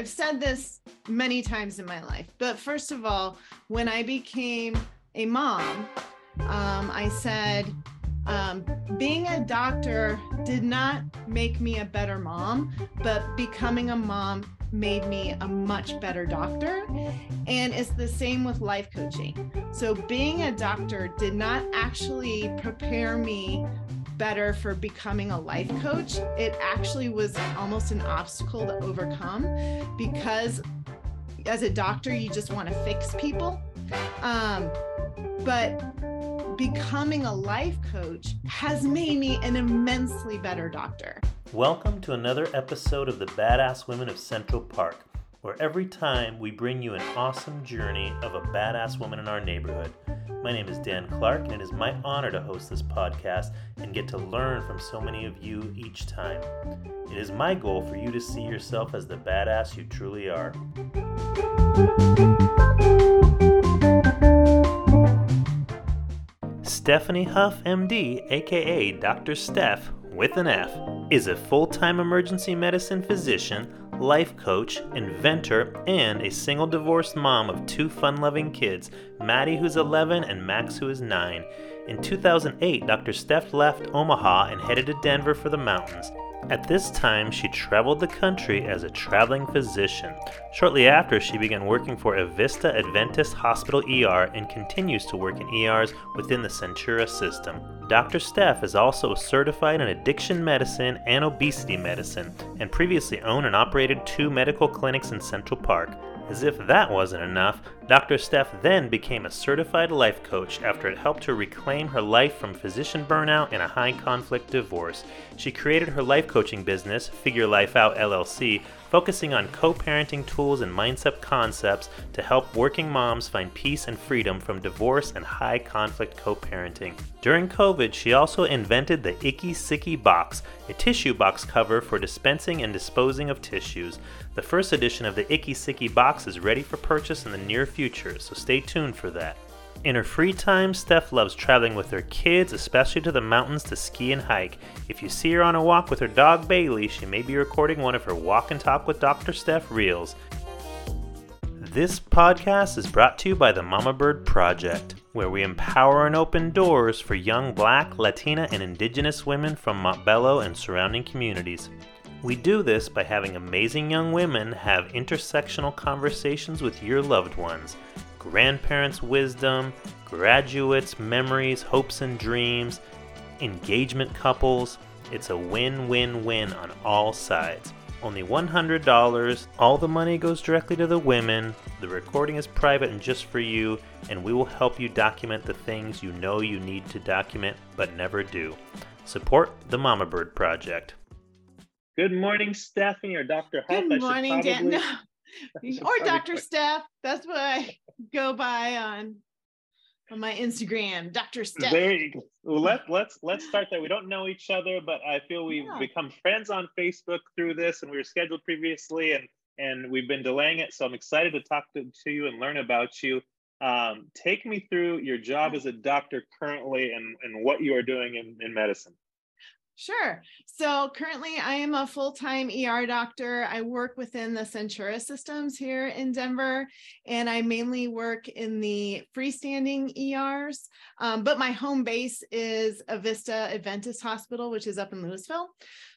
I've said this many times in my life, but first of all, when I became a mom, um, I said, um, being a doctor did not make me a better mom, but becoming a mom made me a much better doctor. And it's the same with life coaching. So, being a doctor did not actually prepare me better for becoming a life coach. It actually was almost an obstacle to overcome because as a doctor, you just want to fix people. Um, but becoming a life coach has made me an immensely better doctor. Welcome to another episode of the Badass Women of Central Park, where every time we bring you an awesome journey of a badass woman in our neighborhood. My name is Dan Clark, and it is my honor to host this podcast and get to learn from so many of you each time. It is my goal for you to see yourself as the badass you truly are. Stefanie Huff, MD, aka Dr. Stef, with an F, is a full time emergency medicine physician, life coach, inventor, and a single divorced mom of two fun loving kids, Mattie, who's 11, and Max, who is 9. In 2008, Dr. Stef left Omaha and headed to Denver for the mountains. At this time, she traveled the country as a traveling physician. Shortly after, she began working for Avista Adventist Hospital ER and continues to work in ERs within the Centura system. Dr. Stef is also certified in addiction medicine and obesity medicine, and previously owned and operated two medical clinics in Central Park. As if that wasn't enough, Dr. Stef then became a certified life coach after it helped her reclaim her life from physician burnout and a high conflict divorce. She created her life coaching business, Figure Life Out LLC, focusing on co parenting tools and mindset concepts to help working moms find peace and freedom from divorce and high conflict co parenting. During COVID, she also invented the Icky Sicky Box, a tissue box cover for dispensing and disposing of tissues. The first edition of the Icky Sicky Box is ready for purchase in the near future, so stay tuned for that. In her free time, Stef loves traveling with her kids, especially to the mountains to ski and hike. If you see her on a walk with her dog Bailey, she may be recording one of her Walk and Talk with Dr. Stef reels. This podcast is brought to you by the Mama Bird Project, where we empower and open doors for young Black, Latina, and Indigenous women from Montbello and surrounding communities. We do this by having amazing young women have intersectional conversations with your loved ones grandparents' wisdom, graduates' memories, hopes, and dreams, engagement couples. It's a win win win on all sides. Only $100. All the money goes directly to the women. The recording is private and just for you, and we will help you document the things you know you need to document but never do. Support the Mama Bird Project. Good morning, Stefanie or Dr. Huff. Good morning, probably... Dan. or Dr. Stef. That's what I go by on on my Instagram, Dr. Stef. There you go. Well, let, let's let's start there. We don't know each other, but I feel we've yeah. become friends on Facebook through this, and we were scheduled previously, and and we've been delaying it. So I'm excited to talk to, to you and learn about you. Um, take me through your job as a doctor currently, and and what you are doing in, in medicine. Sure. So currently, I am a full time ER doctor. I work within the Centura systems here in Denver, and I mainly work in the freestanding ERs. Um, but my home base is Avista Adventist Hospital, which is up in Louisville.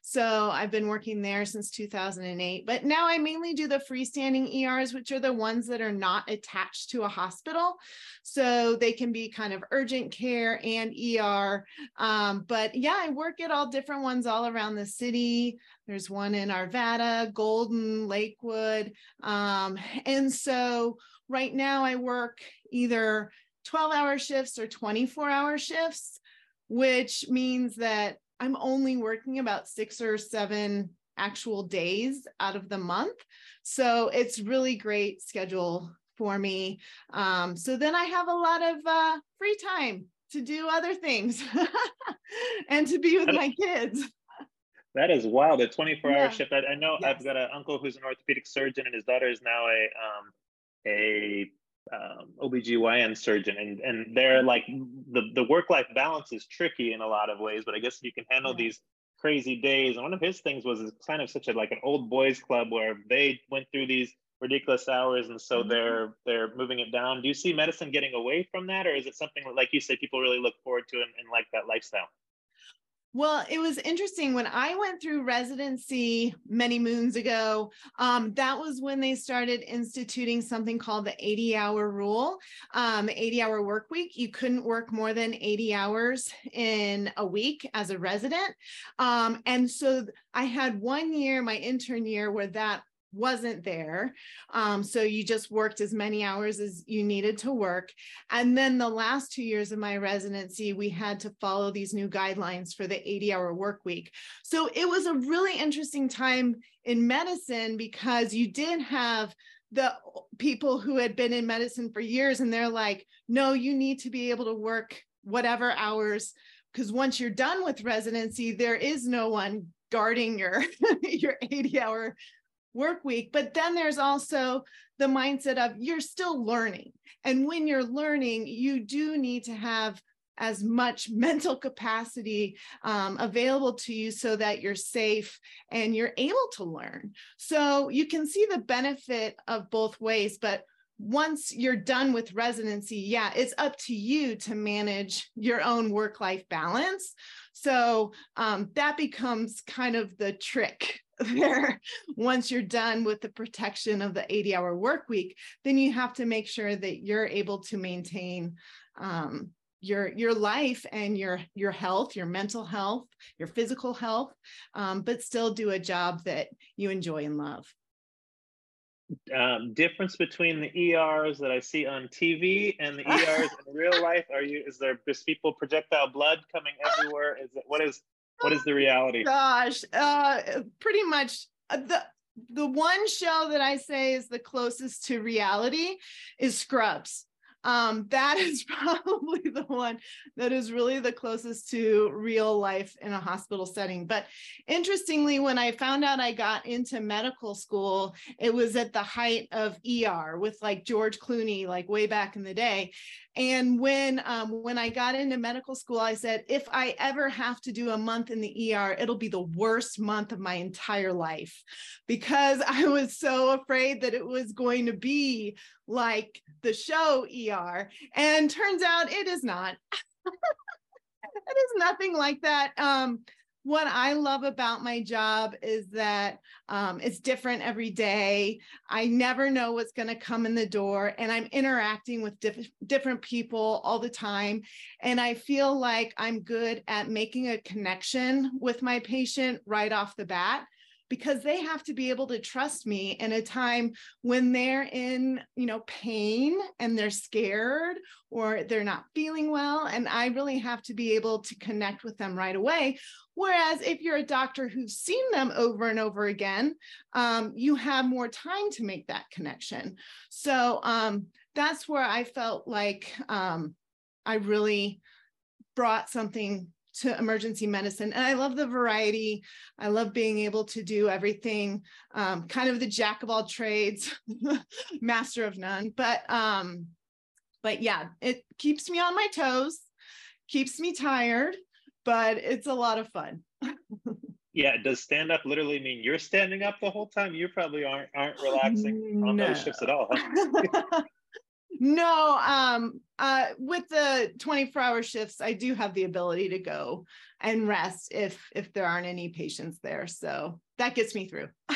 So I've been working there since 2008. But now I mainly do the freestanding ERs, which are the ones that are not attached to a hospital. So they can be kind of urgent care and ER. Um, but yeah, I work at all different ones all around the city. There's one in Arvada, Golden, Lakewood. Um, and so right now I work either 12 hour shifts or 24 hour shifts, which means that I'm only working about six or seven actual days out of the month. So it's really great schedule for me. Um, so then I have a lot of uh, free time to do other things and to be with my kids. That is wild. A 24 hour yeah. shift. I, I know yes. I've got an uncle who's an orthopedic surgeon and his daughter is now a, um, a um, OBGYN surgeon and, and they're like the, the work-life balance is tricky in a lot of ways, but I guess if you can handle yeah. these crazy days. And one of his things was kind of such a like an old boys club where they went through these ridiculous hours and so mm-hmm. they're they're moving it down. Do you see medicine getting away from that or is it something like you say people really look forward to and, and like that lifestyle? Well, it was interesting when I went through residency many moons ago. Um, that was when they started instituting something called the 80 hour rule, um, 80 hour work week. You couldn't work more than 80 hours in a week as a resident. Um, and so I had one year, my intern year, where that wasn't there. Um, so you just worked as many hours as you needed to work. And then the last two years of my residency, we had to follow these new guidelines for the 80 hour work week. So it was a really interesting time in medicine because you did have the people who had been in medicine for years and they're like, no, you need to be able to work whatever hours because once you're done with residency, there is no one guarding your your 80 hour work week. But then there's also the mindset of you're still learning. And when you're learning, you do need to have as much mental capacity um, available to you so that you're safe and you're able to learn. So you can see the benefit of both ways, but once you're done with residency, yeah, it's up to you to manage your own work life balance. So um, that becomes kind of the trick there once you're done with the protection of the 80 hour work week then you have to make sure that you're able to maintain um, your your life and your your health your mental health your physical health um, but still do a job that you enjoy and love um, difference between the ERs that I see on TV and the ERs in real life? Are you is there just people projectile blood coming everywhere? Is it what is what is the reality? Gosh, uh, pretty much uh, the the one show that I say is the closest to reality is Scrubs um, that is probably the one that is really the closest to real life in a hospital setting. But interestingly, when I found out I got into medical school, it was at the height of ER with like George Clooney, like way back in the day. And when um, when I got into medical school, I said, if I ever have to do a month in the ER, it'll be the worst month of my entire life because I was so afraid that it was going to be like the show ER. And turns out it is not. it is nothing like that. Um, what I love about my job is that um, it's different every day. I never know what's going to come in the door, and I'm interacting with diff- different people all the time. And I feel like I'm good at making a connection with my patient right off the bat because they have to be able to trust me in a time when they're in you know pain and they're scared or they're not feeling well and i really have to be able to connect with them right away. Whereas if you're a doctor who's seen them over and over again um, you have more time to make that connection. So um, that's where i felt like um, i really brought something to emergency medicine. And I love the variety. I love being able to do everything, um, kind of the jack of all trades, master of none. But um, but yeah, it keeps me on my toes, keeps me tired, but it's a lot of fun. yeah, does stand up literally mean you're standing up the whole time? You probably aren't aren't relaxing on no. those shifts at all. Huh? No, um, uh, with the 24 hour shifts, I do have the ability to go and rest if if there aren't any patients there. So that gets me through.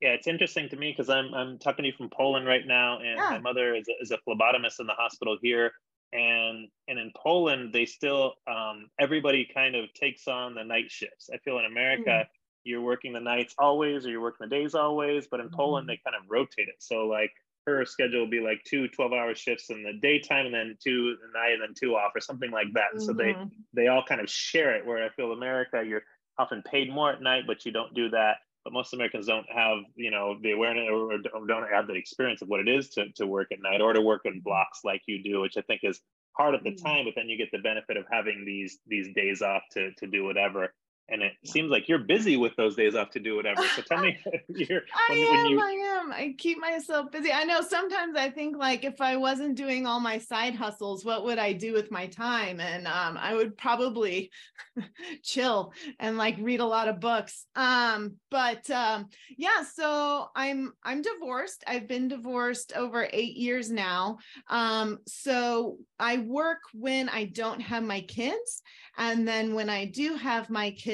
yeah, it's interesting to me because I'm I'm talking to you from Poland right now, and yeah. my mother is a, is a phlebotomist in the hospital here, and and in Poland they still um, everybody kind of takes on the night shifts. I feel in America. Mm. You're working the nights always, or you're working the days always, but in mm. Poland they kind of rotate it. So like her schedule will be like two 12 hour shifts in the daytime and then two the night and then two off or something like that. Mm-hmm. So they mm-hmm. they all kind of share it. Where I feel America, you're often paid more at night, but you don't do that. But most Americans don't have you know the awareness or don't have the experience of what it is to to work at night or to work in blocks like you do, which I think is hard at the mm-hmm. time. But then you get the benefit of having these these days off to to do whatever and it seems like you're busy with those days off to do whatever. So tell me, you're, when, I am, when you, I am. I keep myself busy. I know sometimes I think like if I wasn't doing all my side hustles, what would I do with my time? And um I would probably chill and like read a lot of books. Um but um yeah, so I'm I'm divorced. I've been divorced over 8 years now. Um so I work when I don't have my kids and then when I do have my kids,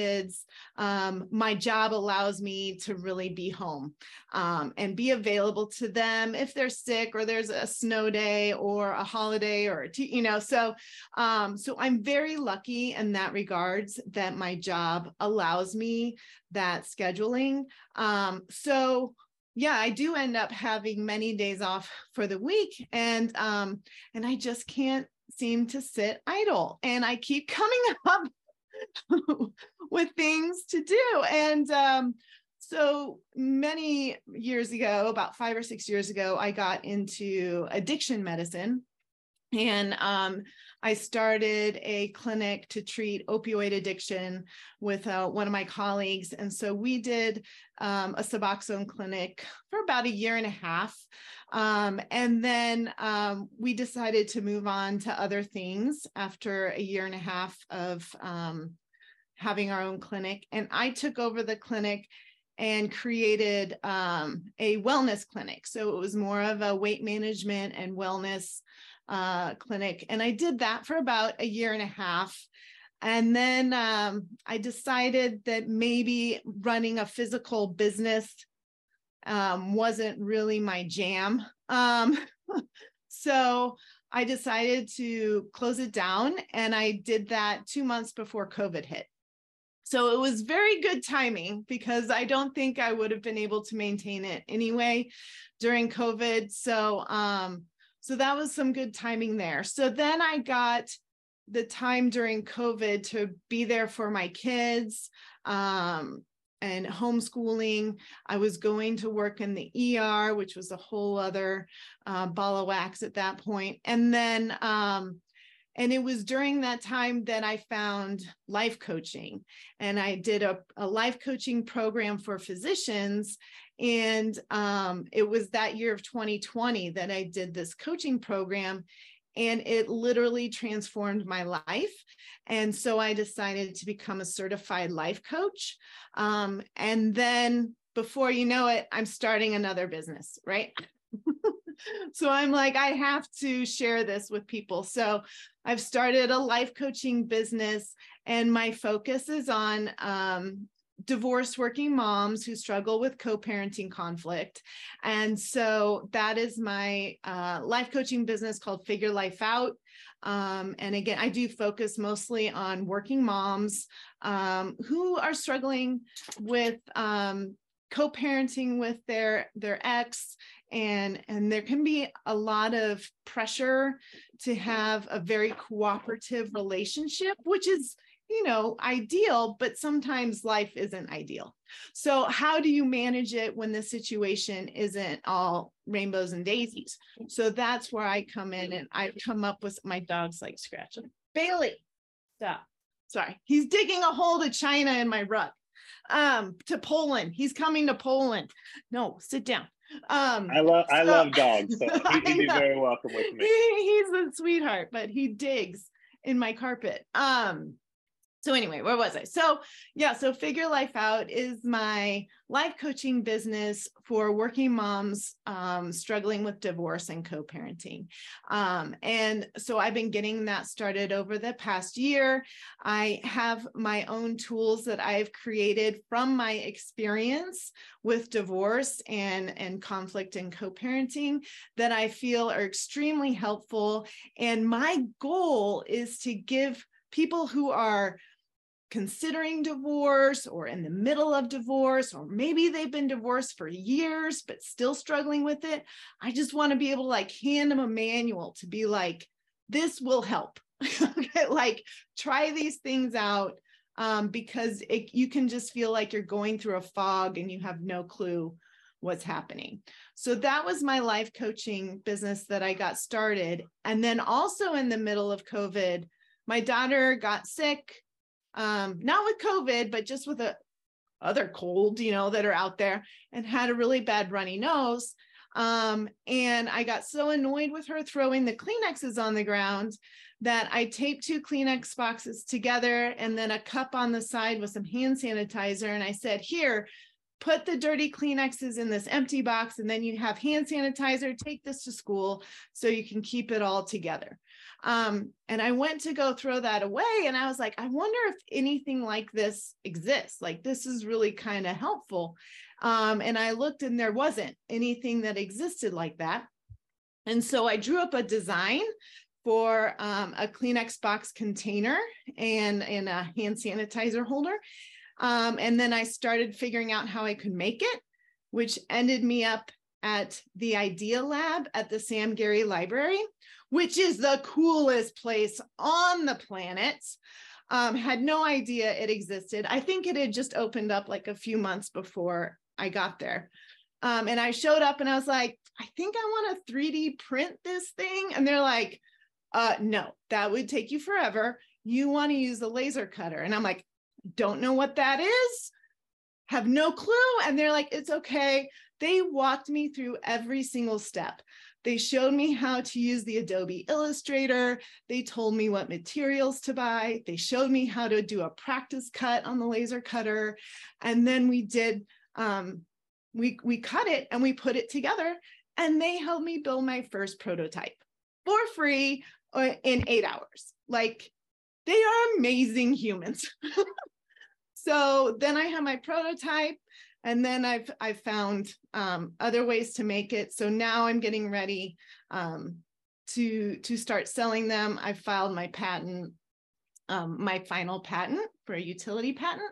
um, my job allows me to really be home um, and be available to them if they're sick or there's a snow day or a holiday or t- you know. So, um, so I'm very lucky in that regards that my job allows me that scheduling. Um, so yeah i do end up having many days off for the week and um and i just can't seem to sit idle and I keep coming up with things to do. And um, so many years ago, about five or six years ago, I got into addiction medicine. And um, I started a clinic to treat opioid addiction with uh, one of my colleagues. And so we did um, a Suboxone clinic for about a year and a half. Um, and then um, we decided to move on to other things after a year and a half of um, having our own clinic. And I took over the clinic and created um, a wellness clinic. So it was more of a weight management and wellness uh, clinic. And I did that for about a year and a half. And then um, I decided that maybe running a physical business um, wasn't really my jam. Um, so I decided to close it down, and I did that two months before COVID hit. So it was very good timing because I don't think I would have been able to maintain it anyway during COVID. So um, so that was some good timing there. So then I got the time during COVID to be there for my kids um, and homeschooling. I was going to work in the ER, which was a whole other uh, ball of wax at that point. And then, um, and it was during that time that I found life coaching. And I did a, a life coaching program for physicians. And um, it was that year of 2020 that I did this coaching program and it literally transformed my life. And so I decided to become a certified life coach. Um, and then before you know it, I'm starting another business, right? so I'm like, I have to share this with people. So I've started a life coaching business, and my focus is on um, divorced working moms who struggle with co-parenting conflict. And so that is my uh, life coaching business called figure life out. Um, and again i do focus mostly on working moms um, who are struggling with um, co-parenting with their their ex. And and there can be a lot of pressure to have a very cooperative relationship which is you know, ideal, but sometimes life isn't ideal. So, how do you manage it when the situation isn't all rainbows and daisies? So, that's where I come in and I come up with my dog's like scratching. Bailey, stop. Sorry, he's digging a hole to China in my rug. Um, to Poland. He's coming to Poland. No, sit down. Um, I love I love dogs, so he'd be very welcome with me. He, he's a sweetheart, but he digs in my carpet. Um, so anyway where was i? So yeah so figure life out is my life coaching business for working moms um, struggling with divorce and co-parenting. Um, and so i've been getting that started over the past year. I have my own tools that i've created from my experience with divorce and and conflict and co-parenting that i feel are extremely helpful. And my goal is to give people who are considering divorce or in the middle of divorce, or maybe they've been divorced for years but still struggling with it. I just want to be able to like hand them a manual to be like, this will help. okay, like try these things out um, because it, you can just feel like you're going through a fog and you have no clue what's happening. So that was my life coaching business that I got started. And then also in the middle of COVID, my daughter got sick um, not with COVID, but just with a other cold, you know, that are out there and had a really bad runny nose. Um, and I got so annoyed with her throwing the Kleenexes on the ground that I taped two Kleenex boxes together and then a cup on the side with some hand sanitizer. And I said, Here, put the dirty Kleenexes in this empty box, and then you have hand sanitizer. Take this to school so you can keep it all together. Um, and I went to go throw that away, and I was like, I wonder if anything like this exists. Like, this is really kind of helpful. Um, and I looked, and there wasn't anything that existed like that. And so I drew up a design for um, a Kleenex box container and, and a hand sanitizer holder. Um, and then I started figuring out how I could make it, which ended me up at the Idea Lab at the Sam Gary Library, which is the coolest place on the planet. Um, had no idea it existed. I think it had just opened up like a few months before I got there. Um, and I showed up and I was like, I think I want to 3D print this thing. And they're like, uh, no, that would take you forever. You want to use the laser cutter. And I'm like, don't know what that is, have no clue. And they're like, it's okay. They walked me through every single step. They showed me how to use the Adobe Illustrator. They told me what materials to buy. They showed me how to do a practice cut on the laser cutter. And then we did, um, we, we cut it and we put it together. And they helped me build my first prototype for free uh, in eight hours. Like they are amazing humans. so then I have my prototype and then I've I've found um, other ways to make it. So now I'm getting ready um, to to start selling them. I've filed my patent, um, my final patent for a utility patent,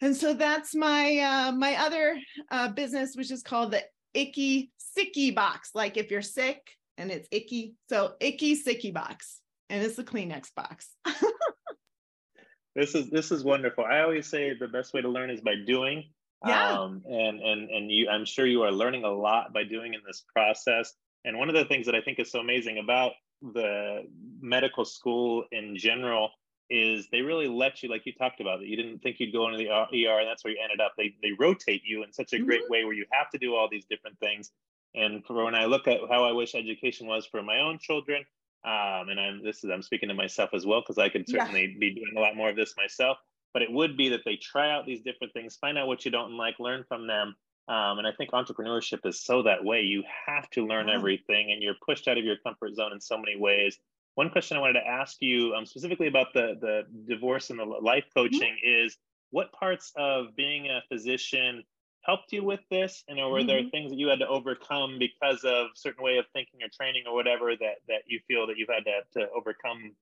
and so that's my uh, my other uh, business, which is called the Icky Sicky Box. Like if you're sick and it's icky, so Icky Sicky Box, and it's the Kleenex box. this is this is wonderful. I always say the best way to learn is by doing. Yeah. Um, and and and you, I'm sure you are learning a lot by doing in this process. And one of the things that I think is so amazing about the medical school in general is they really let you, like you talked about, that you didn't think you'd go into the ER, and that's where you ended up. They they rotate you in such a great mm-hmm. way where you have to do all these different things. And for when I look at how I wish education was for my own children, um, and I'm this is I'm speaking to myself as well because I could certainly yeah. be doing a lot more of this myself but it would be that they try out these different things, find out what you don't like, learn from them. Um, and I think entrepreneurship is so that way. You have to learn wow. everything, and you're pushed out of your comfort zone in so many ways. One question I wanted to ask you, um, specifically about the the divorce and the life mm-hmm. coaching, mm-hmm. is what parts of being a physician helped you with this, and or were mm-hmm. there things that you had to overcome because of certain way of thinking or training or whatever that that you feel that you've had to, to overcome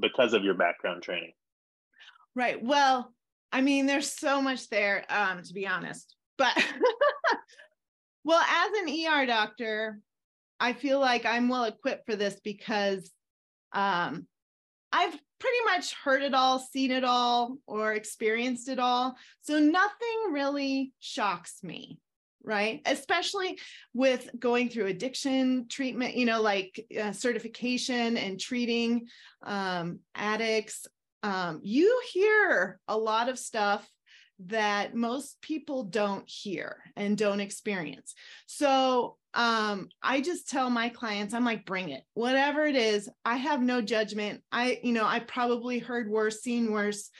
because of your background training? Right. Well, I mean, there's so much there, um, to be honest. But well, as an ER doctor, I feel like I'm well equipped for this because um, I've pretty much heard it all, seen it all, or experienced it all. So nothing really shocks me, right? Especially with going through addiction treatment, you know, like uh, certification and treating um, addicts um, you hear a lot of stuff that most people don't hear and don't experience. So um, I just tell my clients, I'm like, bring it, whatever it is. I have no judgment. I, you know, I probably heard worse, seen worse,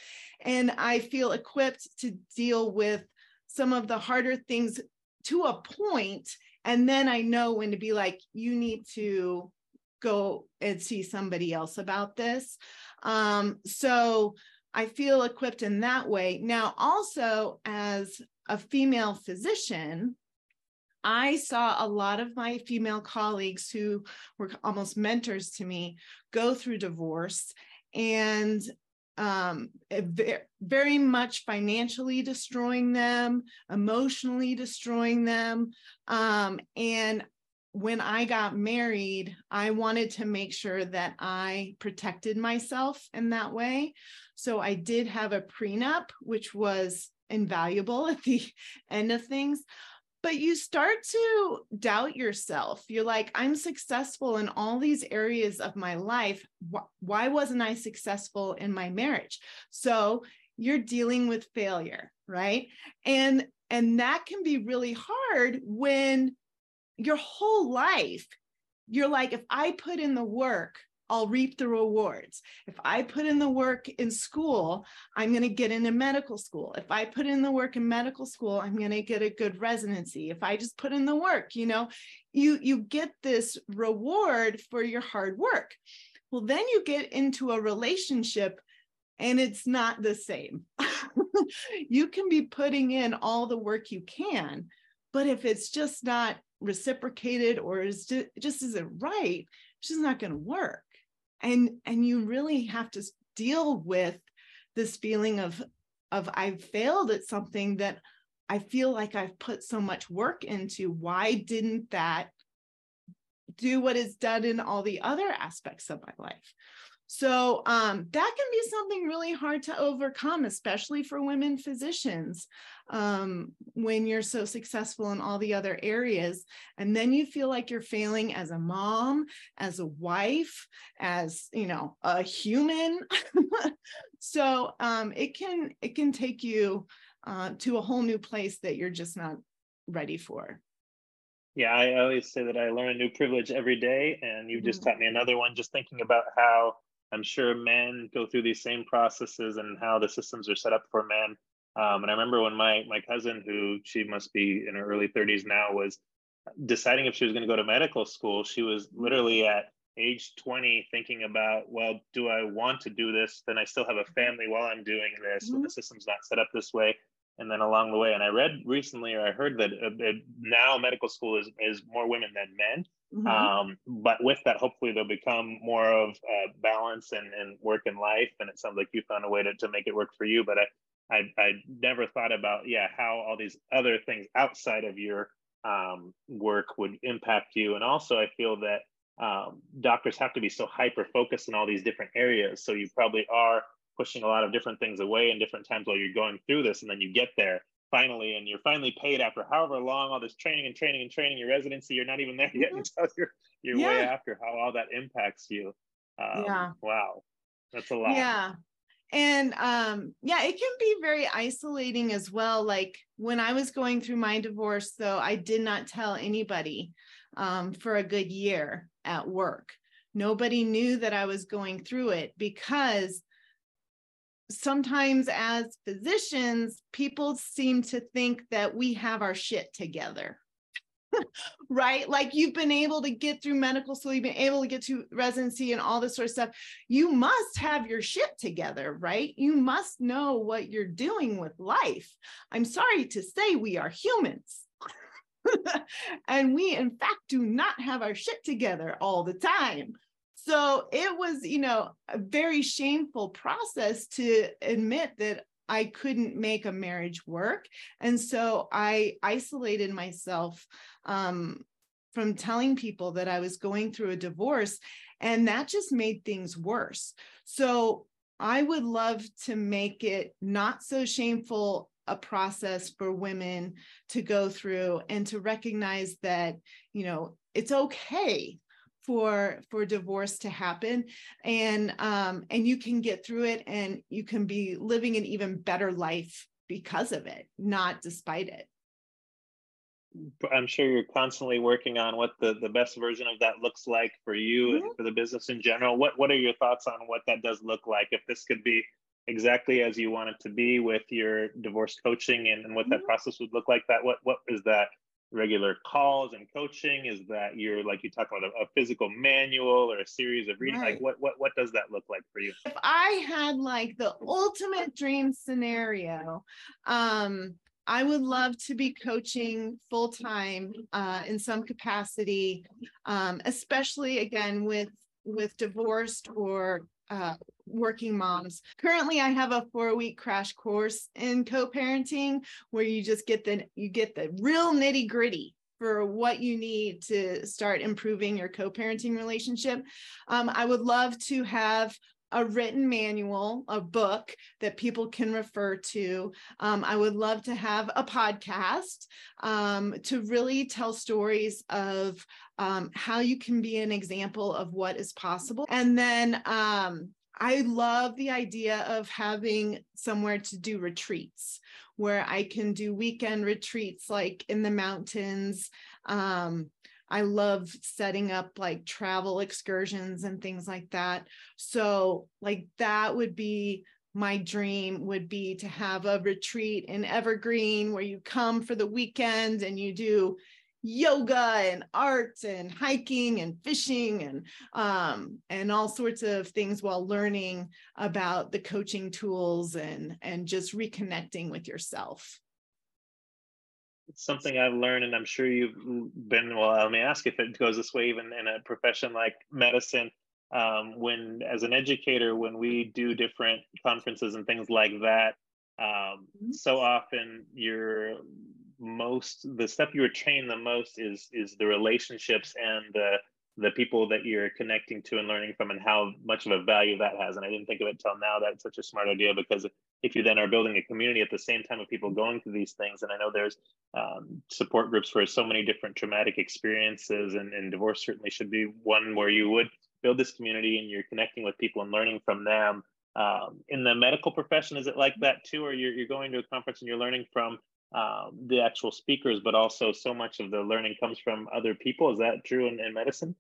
and I feel equipped to deal with some of the harder things to a point, And then I know when to be like, you need to go and see somebody else about this. Um, so I feel equipped in that way. Now, also as a female physician, I saw a lot of my female colleagues who were almost mentors to me go through divorce and um, very much financially destroying them, emotionally destroying them. Um, and when I got married, I wanted to make sure that I protected myself in that way. So I did have a prenup, which was invaluable at the end of things. But you start to doubt yourself. You're like, I'm successful in all these areas of my life. Why wasn't I successful in my marriage? So you're dealing with failure, right? And and that can be really hard when your whole life you're like if I put in the work, I'll reap the rewards. If I put in the work in school, I'm going to get into medical school. If I put in the work in medical school, I'm going to get a good residency. If I just put in the work, you know, you you get this reward for your hard work. Well, then you get into a relationship and it's not the same. you can be putting in all the work you can, but if it's just not reciprocated or is just, just isn't right, it's just not going to work and and you really have to deal with this feeling of of I've failed at something that I feel like I've put so much work into. Why didn't that do what is done in all the other aspects of my life? So um, that can be something really hard to overcome, especially for women physicians um, when you're so successful in all the other areas. And then you feel like you're failing as a mom, as a wife, as you know, a human. so um, it can it can take you uh, to a whole new place that you're just not ready for. Yeah, I always say that I learn a new privilege every day, and you've just mm-hmm. taught me another one. Just thinking about how I'm sure men go through these same processes and how the systems are set up for men. Um, and I remember when my my cousin, who she must be in her early 30s now, was deciding if she was going to go to medical school. She was literally at age 20 thinking about, well, do I want to do this? Then I still have a family while I'm doing this. Mm-hmm. the system's not set up this way. And then along the way, and I read recently, or I heard that uh, now medical school is is more women than men. Mm-hmm. Um, but with that, hopefully they'll become more of uh, balance and, and work and life. And it sounds like you found a way to, to make it work for you. But I, I, I never thought about, yeah, how all these other things outside of your um, work would impact you. And also, I feel that um, doctors have to be so hyper focused in all these different areas. So you probably are pushing a lot of different things away in different times while you're going through this. And then you get there finally and you're finally paid after however long all this training and training and training your residency you're not even there yet mm-hmm. until you're you're yeah. way after how all that impacts you. Um, yeah. wow. That's a lot. Yeah. And um yeah it can be very isolating as well. Like when i was going through my divorce though i did not tell anybody um, for a good year at work. Nobody knew that i was going through it because sometimes as physicians, people seem to think that we have our shit together. right? Like you've been able to get through medical school, you've been able to get to residency and all this sort of stuff. You must have your shit together, right? You must know what you're doing with life. I'm sorry to say, we are humans. and we, in fact, do not have our shit together all the time. So it was, you know, a very shameful process to admit that I couldn't make a marriage work. And so I isolated myself um, from telling people that I was going through a divorce. And that just made things worse. So I would love to make it not so shameful a process for women to go through and to recognize that, you know, it's okay for for divorce to happen and um and you can get through it and you can be living an even better life because of it not despite it i'm sure you're constantly working on what the the best version of that looks like for you mm-hmm. and for the business in general what what are your thoughts on what that does look like if this could be exactly as you want it to be with your divorce coaching and, and what mm-hmm. that process would look like that what what is that regular calls and coaching? Is that you're like you talk about a, a physical manual or a series of reading? Right. Like what what what does that look like for you? If I had like the ultimate dream scenario, um, I would love to be coaching full time uh, in some capacity, um, especially again with with divorced or uh, working moms. Currently, I have a four week crash course in co-parenting where you just get the you get the real nitty gritty for what you need to start improving your co-parenting relationship. Um, I would love to have a written manual, a book that people can refer to. Um, I would love to have a podcast um, to really tell stories of um, how you can be an example of what is possible. And then um, I love the idea of having somewhere to do retreats where I can do weekend retreats like in the mountains. Um, I love setting up like travel excursions and things like that. So, like, that would be my dream would be to have a retreat in Evergreen where you come for the weekend and you do yoga and art and hiking and fishing and um, and all sorts of things while learning about the coaching tools and and just reconnecting with yourself it's something I've learned, and I'm sure you've been. Well, let me ask if it goes this way, even in a profession like medicine. Um, when, as an educator, when we do different conferences and things like that, um, mm-hmm. so often you're most the stuff you retain the most is is the relationships and the the people that you're connecting to and learning from and how much of a value that has. And i didn't think of it till now that's such a smart idea because if you then are building a community at the same time of people going through these things and i know there's um, support groups for so many different traumatic experiences and, and divorce certainly should be one where you would build this community and you're connecting with people and learning from them. Um, in the medical profession is it like that too or you're, you're going to a conference and you're learning from um, the actual speakers, but also so much of the learning comes from other people. Is that true in, in medicine?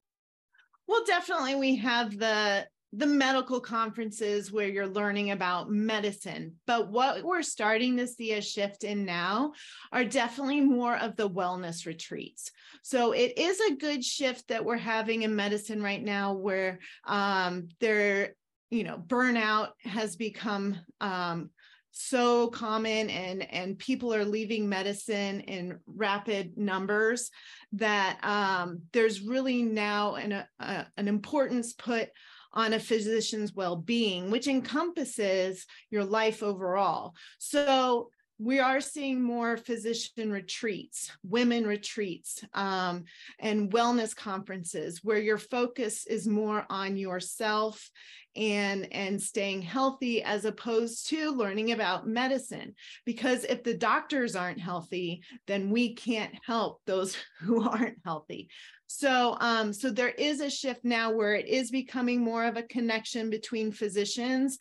Well, definitely we have the the medical conferences where you're learning about medicine. But what we're starting to see a shift in now are definitely more of the wellness retreats. So it is a good shift that we're having in medicine right now where um, there, you know, burnout has become um, so common and and people are leaving medicine in rapid numbers that um, there's really now an, a, an importance put on a physician's well-being which encompasses your life overall. So we are seeing more physician retreats, women retreats, um, and wellness conferences where your focus is more on yourself and and staying healthy as opposed to learning about medicine. Because if the doctors aren't healthy then we can't help those who aren't healthy. So um so there is a shift now where it is becoming more of a connection between physicians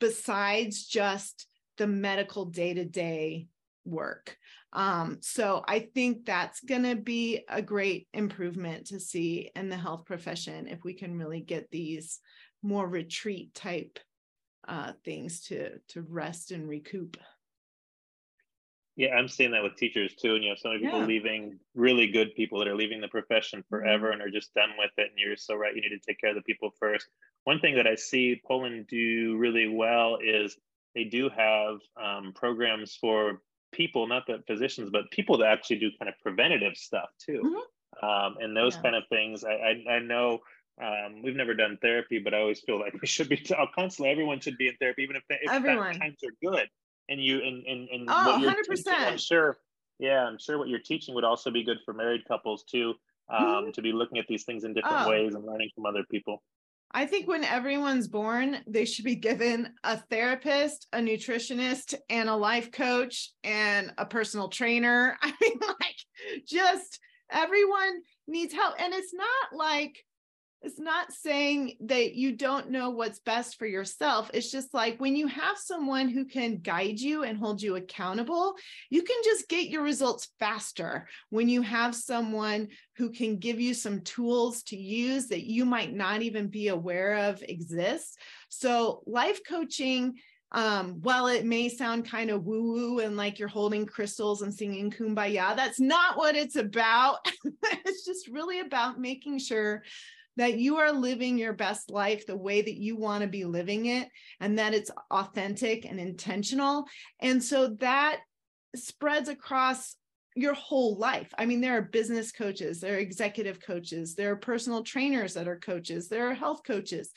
besides just the medical day-to-day work um, so I think that's going to be a great improvement to see in the health profession if we can really get these more retreat type uh, things to to rest and recoup. Yeah, I'm seeing that with teachers too. And you have so many people yeah. leaving, really good people that are leaving the profession forever mm-hmm. and are just done with it. And you're so right. You need to take care of the people first. One thing that I see Poland do really well is they do have um, programs for people, not the physicians, but people that actually do kind of preventative stuff too. Mm-hmm. Um, and those yeah. kind of things. I, I, I know um, we've never done therapy, but I always feel like we should be t- constantly. Everyone should be in therapy, even if, if Everyone. times are good. And you and and, and oh, 100 percent. I'm sure. Yeah, I'm sure what you're teaching would also be good for married couples too. Um, mm-hmm. To be looking at these things in different oh. ways and learning from other people. I think when everyone's born, they should be given a therapist, a nutritionist, and a life coach and a personal trainer. I mean, like, just everyone needs help. And it's not like it's not saying that you don't know what's best for yourself. It's just like when you have someone who can guide you and hold you accountable, you can just get your results faster when you have someone who can give you some tools to use that you might not even be aware of exist. So, life coaching um, while it may sound kind of woo woo and like you're holding crystals and singing kumbaya, that's not what it's about. it's just really about making sure that you are living your best life the way that you want to be living it and that it's authentic and intentional. And so that spreads across your whole life. I mean, there are business coaches, there are executive coaches, there are personal trainers that are coaches, there are health coaches.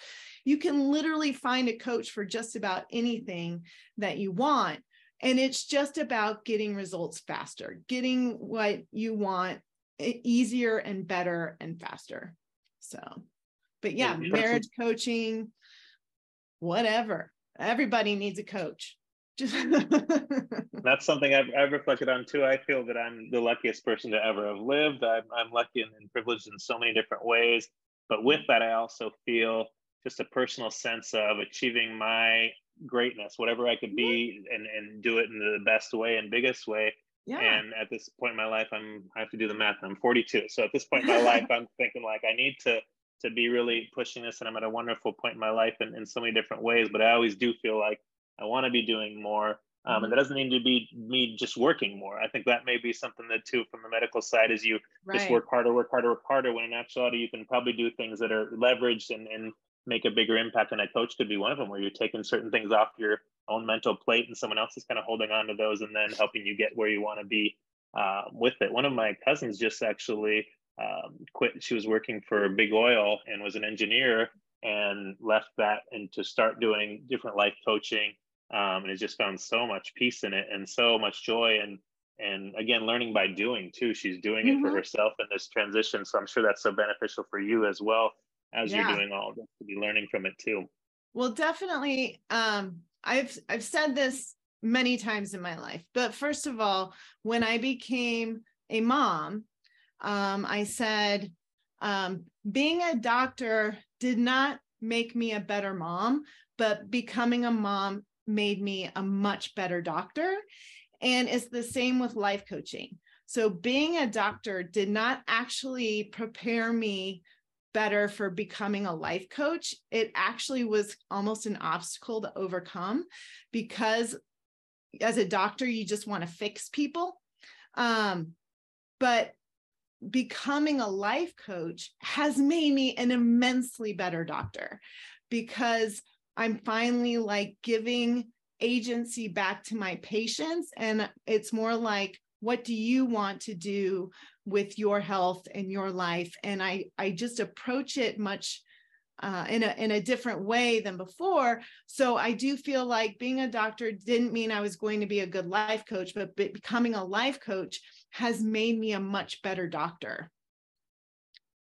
You can literally find a coach for just about anything that you want. And it's just about getting results faster, getting what you want easier and better and faster. So, but yeah, marriage coaching, whatever. Everybody needs a coach. That's something I've, I've reflected on too. I feel that I'm the luckiest person to ever have lived. I'm, I'm lucky and, and privileged in so many different ways. But with that, I also feel just a personal sense of achieving my greatness, whatever I could be, mm-hmm. and and do it in the best way and biggest way. Yeah. And at this point in my life, I'm I have to do the math. I'm 42, so at this point in my life, I'm thinking like I need to to be really pushing this, and I'm at a wonderful point in my life in, in so many different ways. But I always do feel like I want to be doing more. Um, and that doesn't need to be me just working more. I think that may be something that too from the medical side is you right. just work harder, work harder, work harder. When in actuality, you can probably do things that are leveraged and, and make a bigger impact. And a coach could be one of them, where you're taking certain things off your own mental plate, and someone else is kind of holding on to those, and then helping you get where you want to be uh, with it. One of my cousins just actually um, quit. She was working for Big Oil and was an engineer, and left that and to start doing different life coaching um, and has just found so much peace in it and so much joy and and again learning by doing too she's doing mm-hmm. it for mm-hmm. herself in this transition so i'm sure that's so beneficial for you as well as yeah. you're doing all of this to be learning from it too well definitely um i've i've said this many times in my life but first of all when i became a mom um i said um being a doctor did not make me a better mom but becoming a mom made me a much better doctor. And it's the same with life coaching. So, being a doctor did not actually prepare me better for becoming a life coach. It actually was almost an obstacle to overcome because as a doctor, you just want to fix people. Um, but becoming a life coach has made me an immensely better doctor because I'm finally like giving agency back to my patients. And it's more like, what do you want to do with your health and your life? And I, I just approach it much uh, in a in a different way than before. So I do feel like being a doctor didn't mean I was going to be a good life coach, but becoming a life coach has made me a much better doctor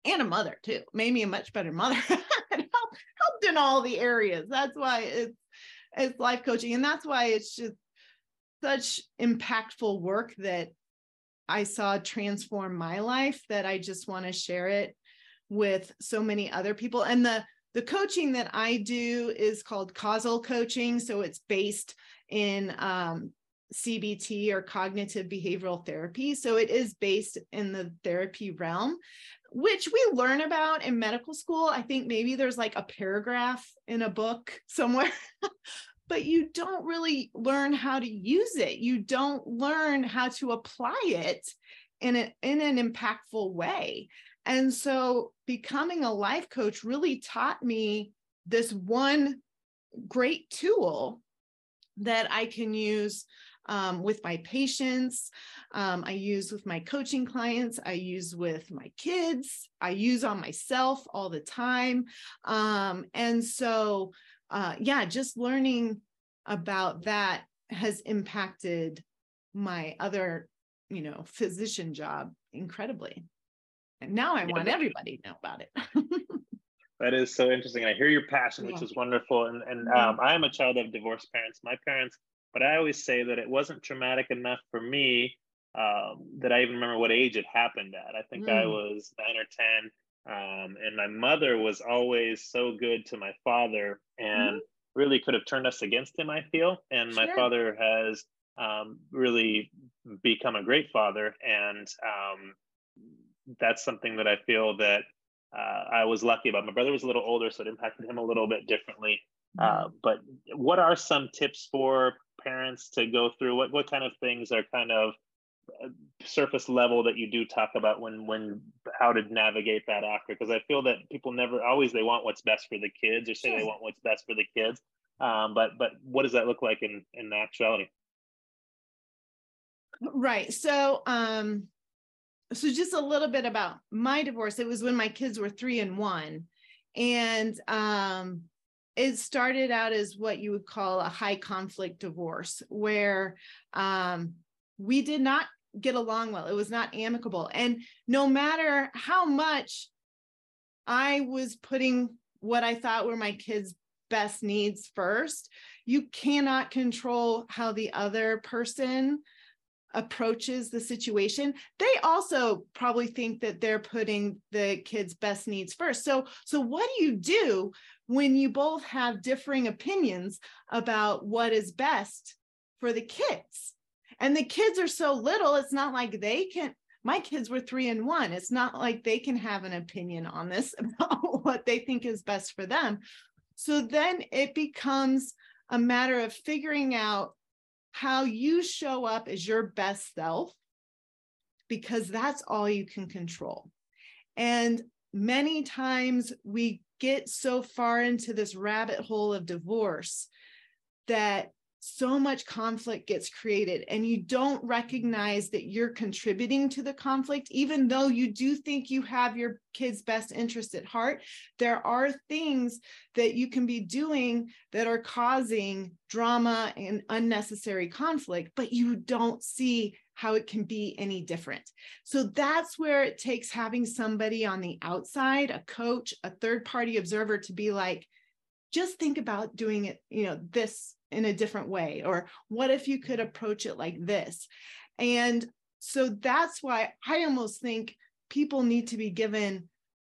and a mother too. Made me a much better mother. helped in all the areas. That's why it's it's life coaching, and that's why it's just such impactful work that I saw transform my life. That I just want to share it with so many other people. And the the coaching that I do is called causal coaching, so it's based in um, CBT or cognitive behavioral therapy. So it is based in the therapy realm which we learn about in medical school. I think maybe there's like a paragraph in a book somewhere, but you don't really learn how to use it. You don't learn how to apply it in, a, in an impactful way. And so becoming a life coach really taught me this one great tool that I can use um, with my patients. Um, I use with my coaching clients. I use with my kids. I use on myself all the time. Um, and so, uh, yeah, just learning about that has impacted my other, you know, physician job incredibly. And now I want everybody to know about it. that is so interesting. I hear your passion, yeah. which is wonderful. And, and um, I am a child of divorced parents. My parents but I always say that it wasn't traumatic enough for me um, that I even remember what age it happened at. I think mm. I was nine or 10. Um, and my mother was always so good to my father and mm really could have turned us against him, I feel. And sure. my father has um, really become a great father. And um, that's something that I feel that uh, I was lucky about. My brother was a little older, so it impacted him a little bit differently. Uh, mm-hmm. but what are some tips for parents to go through? What what kind of things are kind of uh, surface level that you do talk about when when how to navigate that after? Because I feel that people never always they want what's best for the kids or say they want what's best for the kids, um, but but what does that look like in in actuality? Right. So um, so just a little bit about my divorce. It was when my kids were three and one, and um it started out as what you would call a high conflict divorce, where um, we did not get along well. It was not amicable. And no matter how much I was putting what I thought were my kids' best needs first, you cannot control how the other person approaches the situation they also probably think that they're putting the kids best needs first so so what do you do when you both have differing opinions about what is best for the kids and the kids are so little it's not like they can my kids were three and one it's not like they can have an opinion on this about what they think is best for them so then it becomes a matter of figuring out how you show up as your best self, because that's all you can control. And many times we get so far into this rabbit hole of divorce that so much conflict gets created and you don't recognize that you're contributing to the conflict even though you do think you have your kids best interest at heart there are things that you can be doing that are causing drama and unnecessary conflict but you don't see how it can be any different. So that's where it takes having somebody on the outside a coach a third party observer to be like just think about doing it you know this in a different way or what if you could approach it like this? And so that's why i almost think people need to be given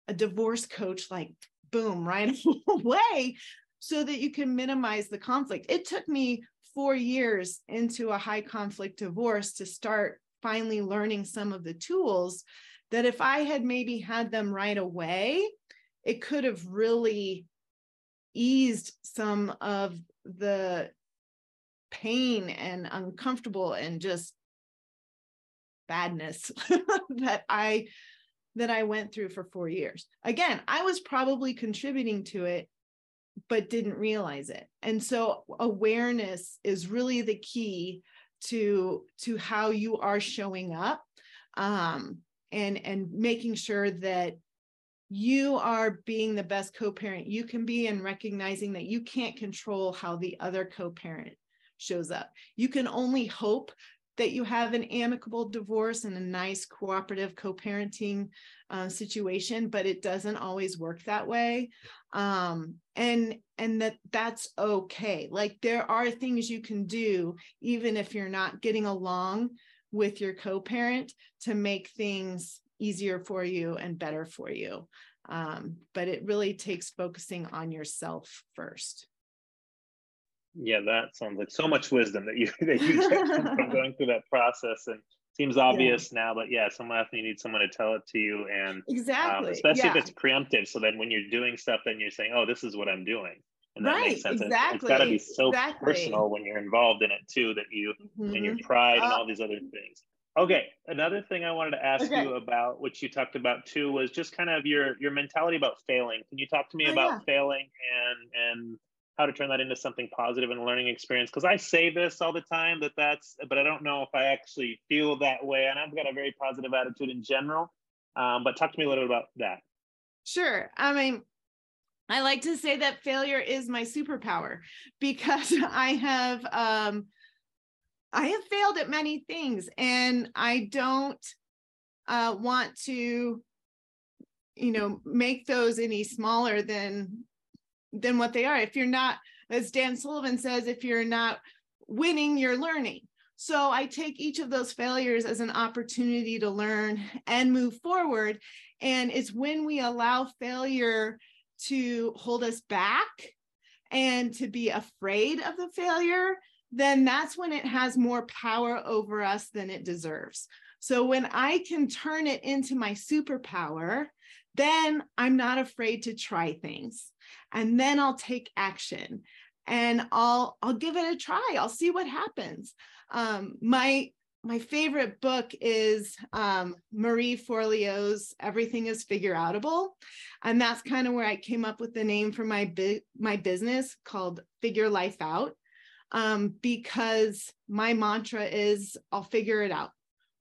a divorce coach like boom right away so that you can minimize the conflict. It took me 4 years into a high conflict divorce to start finally learning some of the tools that if i had maybe had them right away it could have really eased some of the pain and uncomfortable and just badness that I that I went through for 4 years. Again, I was probably contributing to it but didn't realize it. And so awareness is really the key to to how you are showing up um and and making sure that you are being the best co-parent you can be and recognizing that you can't control how the other co-parent shows up. You can only hope that you have an amicable divorce and a nice cooperative co-parenting uh, situation but it doesn't always work that way. Um, and and that that's okay. Like there are things you can do even if you're not getting along with your co-parent to make things easier for you and better for you. Um, but it really takes focusing on yourself first. Yeah, that sounds like so much wisdom that you that you get from going through that process, and seems obvious yeah. now. But yeah, someone often you need someone to tell it to you, and um, exactly, um, especially yeah. if it's preemptive. So then when you're doing stuff, then you're saying, "Oh, this is what I'm doing." And that right, makes sense. Exactly. It's, it's got to be so exactly. personal when you're involved in it too that you mm-hmm. and your pride uh, and all these other things. Okay, another thing I wanted to ask okay. you about, which you talked about too, was just kind of your your mentality about failing. Can you talk to me oh, about yeah. failing and and how to turn that into something positive and a learning experience? Because I say this all the time that that's, but I don't know if I actually feel that way. And I've got a very positive attitude in general. Um, but talk to me a little bit about that. Sure. I mean, I like to say that failure is my superpower because I have um, I have failed at many things and I don't uh, want to, you know, make those any smaller than than what they are. If you're not, as Dan Sullivan says, if you're not winning, you're learning. So I take each of those failures as an opportunity to learn and move forward. And it's when we allow failure to hold us back and to be afraid of the failure then that's when it has more power over us than it deserves. So when I can turn it into my superpower, then I'm not afraid to try things. And then I'll take action and I'll I'll give it a try. I'll see what happens. Um, my my favorite book is um, Marie Forleo's Everything is Figure Outable. And that's kind of where I came up with the name for my, bi- my business called Figure Life Out um, because my mantra is I'll figure it out.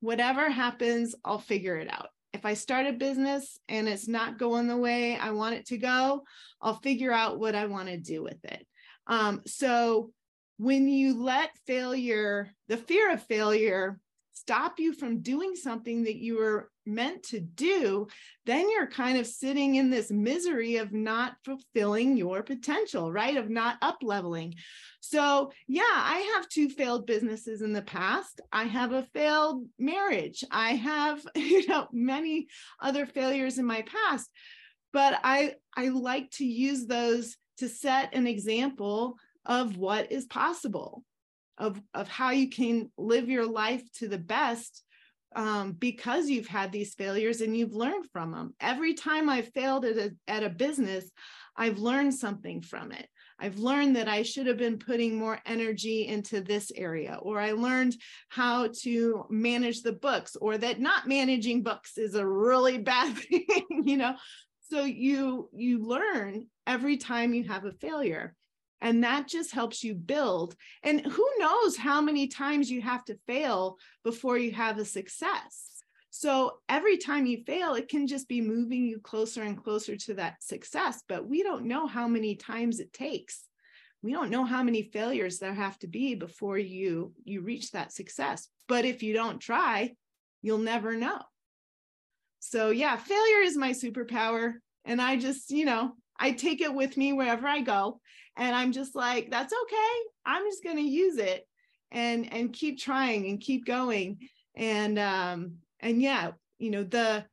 Whatever happens, I'll figure it out. If I start a business and it's not going the way I want it to go, I'll figure out what I want to do with it. Um, so when you let failure, the fear of failure, stop you from doing something that you were meant to do, then you're kind of sitting in this misery of not fulfilling your potential, right? Of not up leveling. So, yeah, I have two failed businesses in the past. I have a failed marriage. I have, you know, many other failures in my past. But I I like to use those to set an example of what is possible, of, of how you can live your life to the best um, because you've had these failures and you've learned from them. Every time I've failed at a, at a business, I've learned something from it. I've learned that I should have been putting more energy into this area, or I learned how to manage the books, or that not managing books is a really bad thing, you know. So you you learn every time you have a failure. And that just helps you build. And who knows how many times you have to fail before you have a success. So every time you fail, it can just be moving you closer and closer to that success. But we don't know how many times it takes. We don't know how many failures there have to be before you you reach that success. But if you don't try, you'll never know. So yeah, failure is my superpower. And I just, you know, I take it with me wherever I go. And I'm just like, that's okay. I'm just going to use it and and keep trying and keep going. And um and yeah, you know, the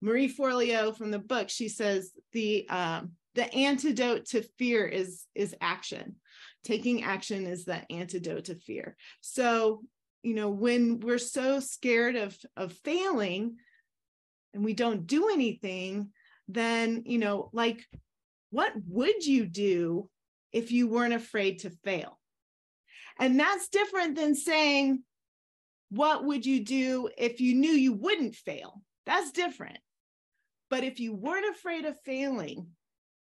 Marie Forleo from the book, she says the um the antidote to fear is is action. Taking action is the antidote to fear. So, you know, when we're so scared of of failing and we don't do anything, then, you know, like what would you do if you weren't afraid to fail? And that's different than saying, what would you do if you knew you wouldn't fail? That's different. But if you weren't afraid of failing,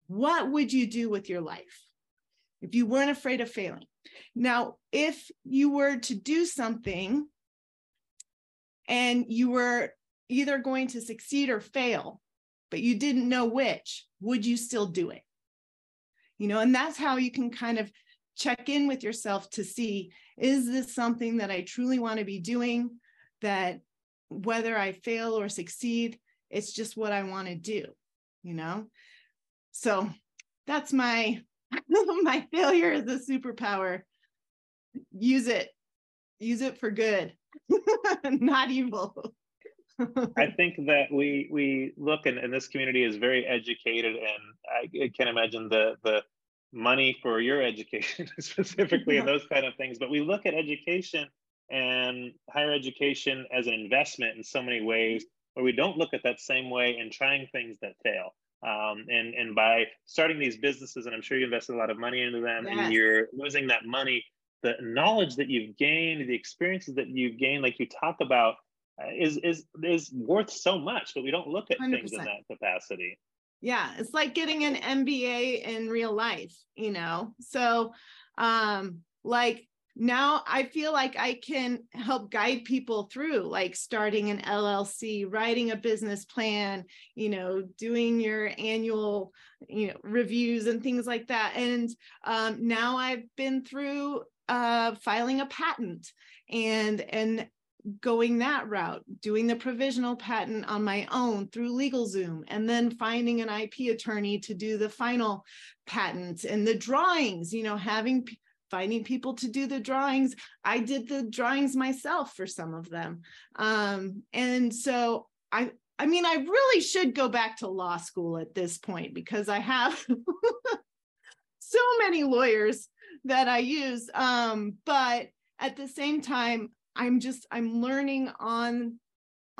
what would you do with your life? If you weren't afraid of failing. Now, if you were to do something and you were either going to succeed or fail, but you didn't know which, would you still do it? You know, and that's how you can kind of check in with yourself to see is this something that I truly want to be doing? That whether I fail or succeed, it's just what I want to do, you know? So that's my my failure is a superpower. Use it. Use it for good, not evil. I think that we we look and, and this community is very educated, and I, I can't imagine the the money for your education specifically and those kind of things. But we look at education and higher education as an investment in so many ways, where we don't look at that same way in trying things that fail. Um, and and by starting these businesses, and I'm sure you invested a lot of money into them, yes. and you're losing that money, the knowledge that you've gained, the experiences that you've gained, like you talk about, is is is worth so much, but we don't look at 100%. things in that capacity. Yeah, it's like getting an MBA in real life, you know. So, um, like now I feel like I can help guide people through like starting an LLC, writing a business plan, you know, doing your annual, you know, reviews and things like that. And um, now I've been through uh, filing a patent and and going that route, doing the provisional patent on my own through LegalZoom, and then finding an IP attorney to do the final patent and the drawings, you know, having finding people to do the drawings. I did the drawings myself for some of them. Um, and so I I mean, I really should go back to law school at this point because I have so many lawyers that I use. Um, but at the same time, i'm just i'm learning on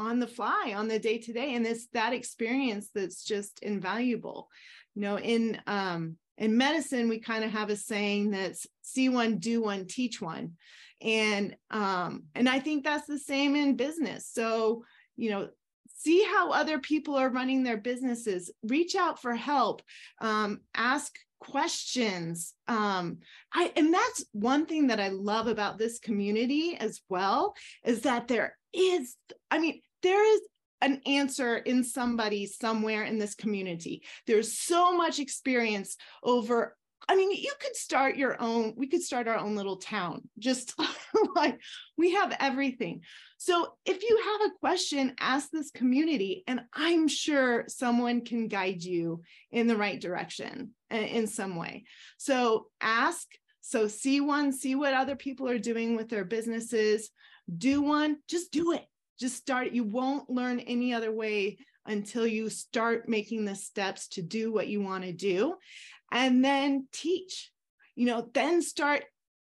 on the fly on the day to day and this that experience that's just invaluable. You know in um in medicine we kind of have a saying that's see one do one teach one. And um and i think that's the same in business. So you know see how other people are running their businesses reach out for help um, ask questions. Um i and that's one thing that i love about this community as well is that there is i mean there is an answer in somebody somewhere in this community. There's so much experience over I mean, you could start your own, we could start our own little town, just like we have everything. So if you have a question, ask this community, and I'm sure someone can guide you in the right direction in some way. So ask, so see one, see what other people are doing with their businesses, do one, just do it. Just start. You won't learn any other way until you start making the steps to do what you want to do and then teach you know then start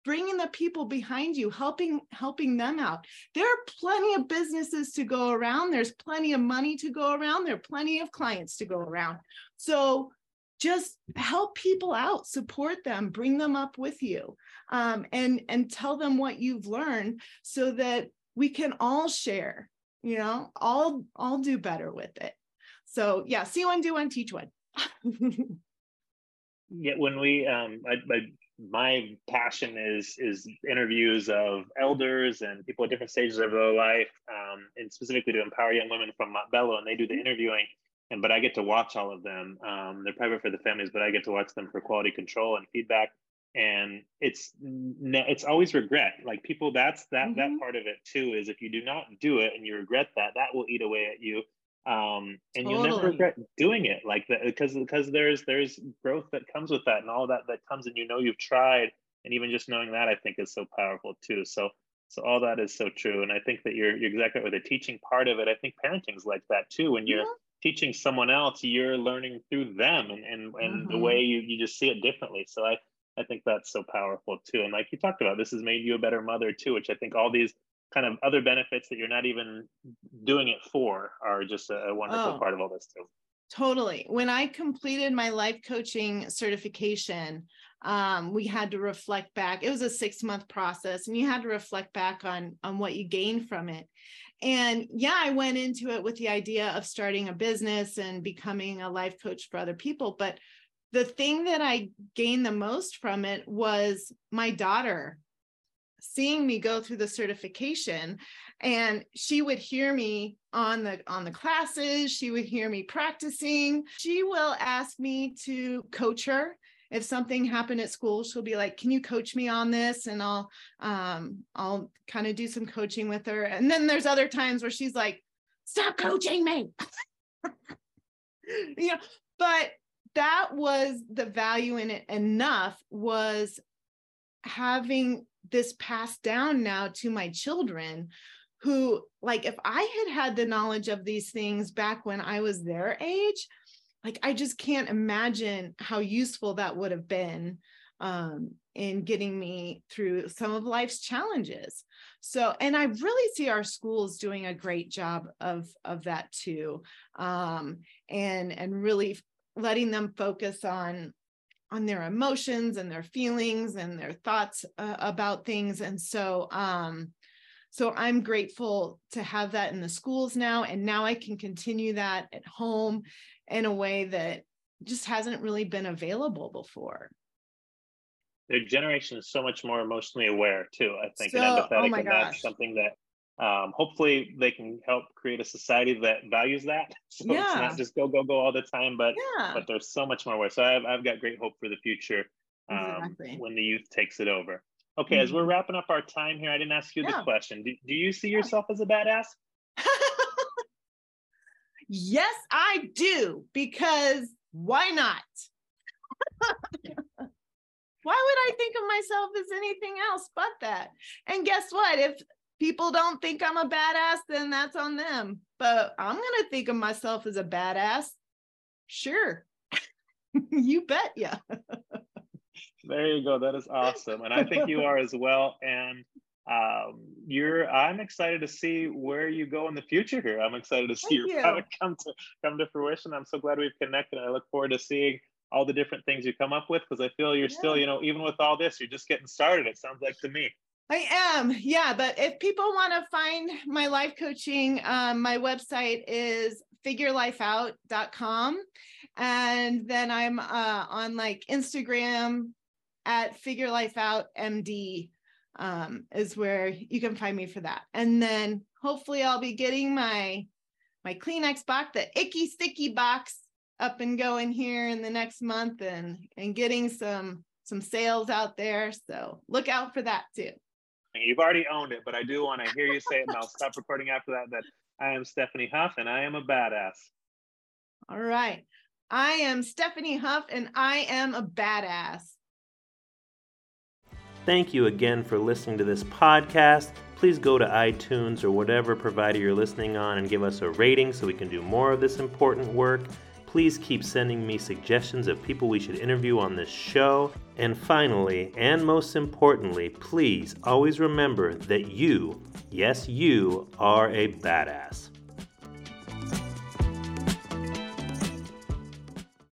bringing the people behind you helping helping them out. There are plenty of businesses to go around. There's plenty of money to go around. There are plenty of clients to go around. So just help people out support them bring them up with you um, and and tell them what you've learned so that we can all share you know all all do better with it. So yeah see one do one teach one yeah when we um I, I, my passion is is interviews of elders and people at different stages of their life um, and specifically to empower young women from Montbello and they do the mm-hmm. interviewing and but i get to watch all of them um, they're private for the families but i get to watch them for quality control and feedback and it's it's always regret like people that's that mm-hmm. that part of it too is if you do not do it and you regret that that will eat away at you um and totally. you'll never regret doing it like that because because there's there's growth that comes with that and all that that comes and you know you've tried and even just knowing that i think is so powerful too so so all that is so true and i think that you're, you're exactly right with the teaching part of it i think parenting's like that too when you're yeah. teaching someone else you're learning through them and and, and mm-hmm. the way you, you just see it differently so i i think that's so powerful too and like you talked about this has made you a better mother too which i think all these kind of other benefits that you're not even doing it for are just a, wonderful oh, part of all this too. Totally. When I completed my life coaching certification, um, we had to reflect back. It was a six month process, and you had to reflect back on on what you gained from it. And yeah, I went into it with the idea of starting a business and becoming a life coach for other people. But the thing that I gained the most from it was my daughter seeing me go through the certification and she would hear me on the on the classes she would hear me practicing. She will ask me to coach her. If something happened at school she'll be like can you coach me on this? And i'll um i'll kind of do some coaching with her. And then there's other times where she's like stop coaching me. You know but that was the value in it enough was having this passed down now to my children who like if i had had the knowledge of these things back when i was their age like i just can't imagine how useful that would have been um, in getting me through some of life's challenges. So and i really see our schools doing a great job of of that too um, and and really letting them focus on on their emotions and their feelings and their thoughts uh, about things and so um so i'm grateful to have that in the schools now and now i can continue that at home in a way that just hasn't really been available before their generation is so much more emotionally aware too i think so, and empathetic oh and gosh. that's something that um, hopefully they can help create a society that values that so yeah. it's not just go go go all the time but yeah. but there's so much more way so I've, I've got great hope for the future um, exactly. when the youth takes it over okay mm-hmm. as we're mm-hmm. wrapping up our time here i didn't ask you yeah. the question do, do you see yourself as a badass yes i do because why not why would I think of myself as anything else but that? And guess what? If people don't think I'm a badass, then that's on them. But I'm going to think of myself as a badass. Sure. you bet. Yeah. there you go. That is awesome. And I think you are as well. And um, you're I'm excited to see where you go in the future here. I'm excited to see Thank your you. product come to come to fruition. I'm so glad we've connected. I look forward to seeing all the different things you come up with because I feel you're yeah. still, you know, even with all this, you're just getting started. It sounds like to me. I am, yeah. But if people want to find my life coaching, um, my website is figurelifeout.com. And then I'm uh, on like Instagram at Figure Life Out MD um, is where you can find me for that. And then hopefully I'll be getting my my Kleenex box, the icky sicky box up and going here in the next month and and getting some some sales out there. So look out for that too. You've already owned it, but I do want to hear you say it, and I'll stop recording after that. That I am Stefanie Huff, and I am a badass. All right. I am Stefanie Huff, and I am a badass. Thank you again for listening to this podcast. Please go to iTunes or whatever provider you're listening on and give us a rating so we can do more of this important work. Please keep sending me suggestions of people we should interview on this show. And finally, and most importantly, please always remember that you, yes, you, are a badass.